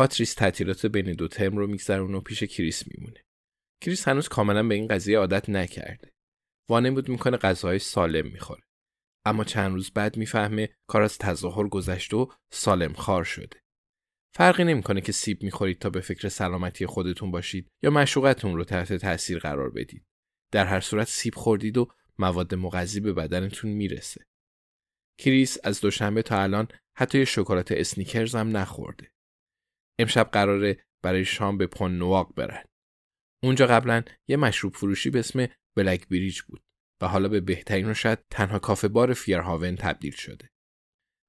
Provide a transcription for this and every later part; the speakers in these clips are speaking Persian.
پاتریس تعطیلات بین دو ترم رو میگذرونه و پیش کریس میمونه. کریس هنوز کاملا به این قضیه عادت نکرده. وانمود می‌کنه غذاهای سالم می‌خوره. اما چند روز بعد می‌فهمه کار از تظاهر گذشته و سالم خور شده. فرقی نمی‌کنه که سیب می‌خورید تا به فکر سلامتی خودتون باشید یا معشوقتون رو تحت تاثیر قرار بدید. در هر صورت سیب خوردید و مواد مغذی به بدنتون می‌رسه. کریس از دوشنبه تا الان حتی یه شکلات اسنیکرز هم نخورده. امشب قراره برای شام به پون نواق برن. اونجا قبلا یه مشروب فروشی به اسم بلک بریج بود و حالا به بهترین و شاید تنها کافه بار فیرهاون تبدیل شده.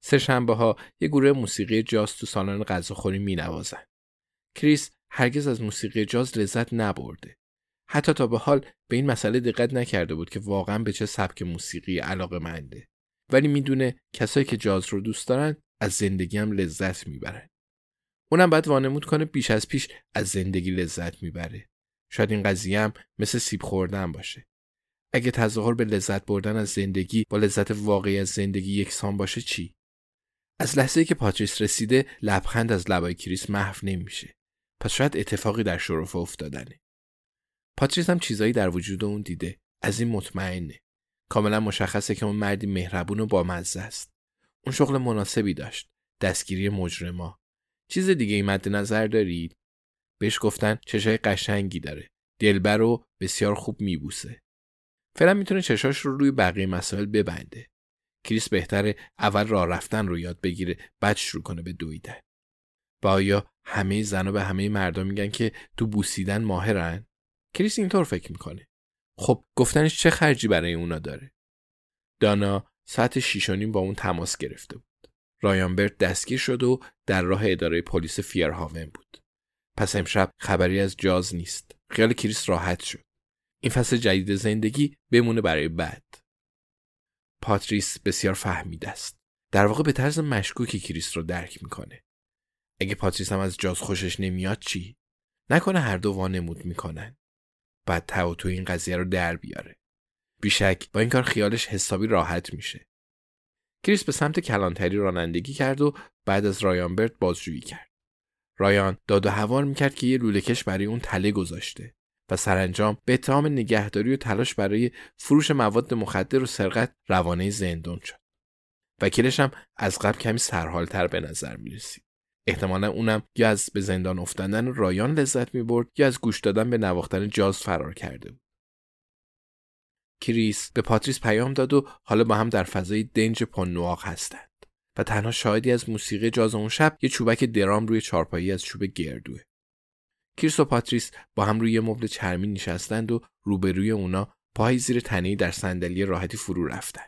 سه شنبه ها یه گروه موسیقی جاز تو سالن غذاخوری می نوازن. کریس هرگز از موسیقی جاز لذت نبرده. حتی تا به حال به این مسئله دقت نکرده بود که واقعا به چه سبک موسیقی علاقه منده. ولی می‌دونه کسایی که جاز رو دوست دارن از زندگی هم لذت می‌برن. اونم باید وانمود کنه بیش از پیش از زندگی لذت می‌بره. شاید این قضیه هم مثل سیب خوردن باشه. اگه تظاهر به لذت بردن از زندگی با لذت واقعی از زندگی یکسان باشه چی؟ از لحظه که پاتریس رسیده لبخند از لبای کریس محو نمیشه. پس شاید اتفاقی در شرف افتادنه. پاتریس هم چیزایی در وجود اون دیده. از این مطمئنه. کاملا مشخصه که اون مردی مهربون و بامزه است. اون شغل مناسبی داشت. دستگیری مجرما. چیز دیگه ای مد نظر دارید؟ بهش گفتن چشای قشنگی داره. دلبر و بسیار خوب میبوسه. فعلا می‌تونه چشاش رو روی بقیه مسائل ببنده. کریس بهتره اول راه رفتن رو یاد بگیره بعد شروع کنه به دویدن. با آیا همه زن به همه مردم میگن که تو بوسیدن ماهرن؟ کریس اینطور فکر می‌کنه. خب گفتنش چه خرجی برای اونا داره؟ دانا ساعت شیش و نیم با اون تماس گرفته بود. رایان برد دستگیر شد و در راه اداره پلیس فیرهاون بود. پس امشب خبری از جاز نیست. خیال کریس راحت شد. این فصل جدید زندگی بمونه برای بعد. پاتریس بسیار فهمیده است. در واقع به طرز مشکوکی کریس رو درک می‌کنه. اگه پاتریس هم از جاز خوشش نمیاد چی؟ نکنه هر دو وانمود می‌کنن. بعد تو این قضیه رو در بیاره. بیشک با این کار خیالش حسابی راحت میشه. کریس به سمت کلانتری رانندگی کرد و بعد از رایانبرت بازجویی کرد. رایان داد و هوار می‌کرد که یه لولهکش برای اون تله گذاشته و سرانجام به اتهام نگهداری و تلاش برای فروش مواد مخدر و سرقت روانه زندان شد. وکیلش هم از قبل کمی سرحالتر به نظر می رسید. احتمالا اونم یا از به زندان افتادن رایان لذت می برد یا از گوش دادن به نواختن جاز فرار کرده بود. کریس به پاتریس پیام داد و حالا با هم در فضای دنج پنواق هستند و تنها شاهدی از موسیقی جاز اون شب یه چوبک درام روی چارپایی از چوب گردوه. کریس و پاتریس با هم روی مبل چرمی نشستند و روبروی اونا پای زیر تنهی در صندلی راحتی فرو رفتن.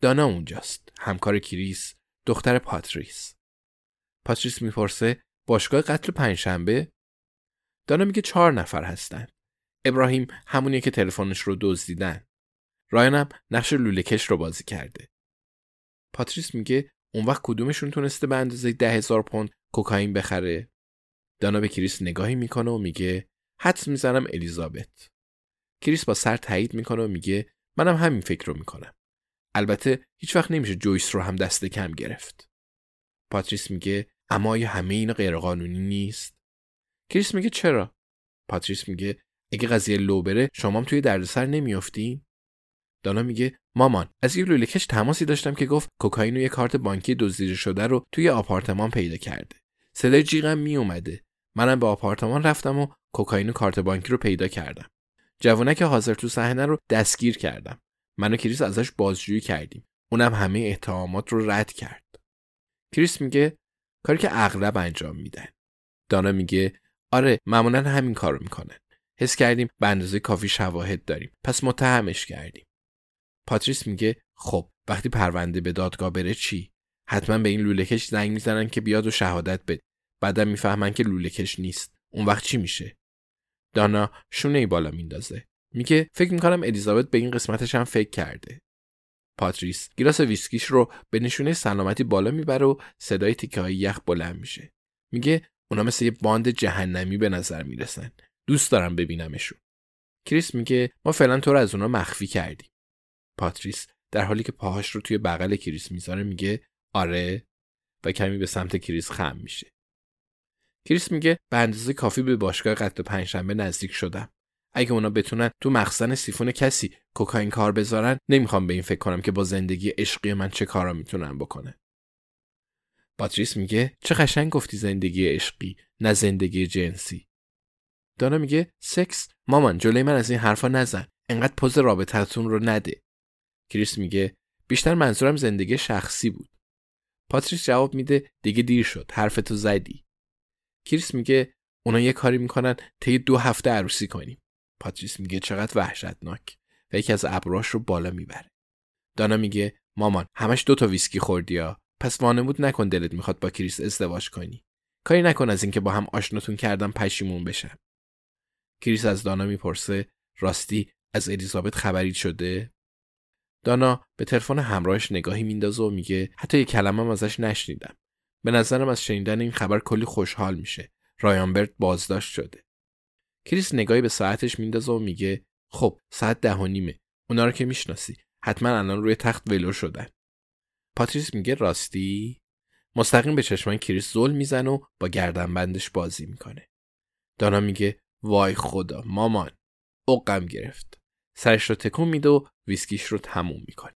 دانا اونجاست، همکار کریس، دختر پاتریس. پاتریس می‌پرسه باشگاه قتل پنجشنبه؟ دانا میگه چهار نفر هستن. ابراهیم همونیه که تلفنش رو دزدیدن. رایانم نقش لوله‌کش رو بازی کرده. پاتریس میگه اون وقت کدومشون تونسته به اندازه ده هزار پوند کوکائین بخره؟ دانا به کریس نگاهی می‌کنه و میگه حدس می‌زنم الیزابت. کریس با سر تایید می‌کنه و میگه منم همین فکر رو می‌کنم. البته هیچ وقت نمیشه جویس رو هم دست کم گرفت. پاتریس میگه اما آیا همه اینا غیرقانونی نیست؟ کریس میگه چرا؟ پاتریس میگه اگه قضیه لو بره شما توی دردسر نمیافتین؟ دانا میگه مامان از یه لوله‌کش تماسی داشتم که گفت کوکائین و یه کارت بانکی دزدیده شده رو توی آپارتمان پیدا کرده. صدای جیغم می اومده. منم به آپارتمان رفتم و کوکائین و کارت بانکی رو پیدا کردم. جوونک حاضر تو صحنه رو دستگیر کردم. من و کریس ازش بازجویی کردیم. اونم همه اتهامات رو رد کرد. کریس میگه کاری که اغلب انجام میدن. دانا میگه آره معمولا همین کارو می‌کنن. حس کردیم به اندازه کافی شواهد داریم. پس متهمش کردیم. پاتریس میگه خب وقتی پرونده به دادگاه بره چی؟ حتما به این لوله‌کش زنگ می‌زنن که بیاد و شهادت بده. بعدم می‌فهمن که لوله‌کش نیست. اون وقت چی میشه؟ دانا شونه ای بالا میندازه. میگه فکر می‌کنم الیزابت به این قسمتش هم فکر کرده. پاتریس گیلاس ویسکیش رو به نشونه سلامتی بالا می‌بره و صدای تیکه های یخ بلند میشه. میگه اونا مثل یه باند جهنمی به نظر می‌رسن. دوست دارم ببینمشون. کریس میگه ما فعلا تو رو از اونا مخفی کردیم. پاتریس در حالی که پاهاش رو توی بغل کریس می‌ذاره میگه آره و کمی به سمت کریس خم میشه. کریس میگه به اندازه کافی به باشگاه قتل پنجشنبه نزدیک شدم اگه اونا بتونن تو مخزن سیفون کسی کوکائین کار بذارن نمی‌خوام به این فکر کنم که با زندگی عشقی من چه کارا می‌تونن بکنن پاتریس میگه چه قشنگ گفتی زندگی عشقی نه زندگی جنسی دانا میگه سکس؟ مامان جلوی من از این حرفا نزن. انقدر پز رابطتون رو نده. کریس میگه بیشتر منظورم زندگی شخصی بود. پاتریس جواب میده دیگه دیر شد. حرفتو زدی. کریس میگه اونا یه کاری می‌کنن طی دو هفته عروسی کنیم. پاتریس میگه چقدر وحشتناک. و یکی از ابروهاش رو بالا می‌بره. دانا میگه مامان همش دو تا ویسکی خوردی یا پس وانمود نکن دلت می‌خواد با کریس ازدواج کنی. کاری نکن از اینکه با هم آشناتون کردم پشیمون بشم کریس از دانا می‌پرسه راستی از الیزابت خبری شده؟ دانا به تلفن همراهش نگاهی میندازه و میگه حتی یه کلمه ازش نشنیدم. به نظرم از شنیدن این خبر کلی خوشحال میشه. رایان برد بازداشت شده. کریس نگاهی به ساعتش میندازه و میگه خب ساعت ده و نیمه. اونا رو که می‌شناسی. حتما الان روی تخت ولو شدن. پاتریس میگه راستی؟ مستقیم به چشمان کریس زل می‌زنه و با گردنبندش بازی می‌کنه. دانا میگه وای خدا مامان. اقم گرفت. سرش رو تکون میده و ویسکیش رو تموم می‌کنه.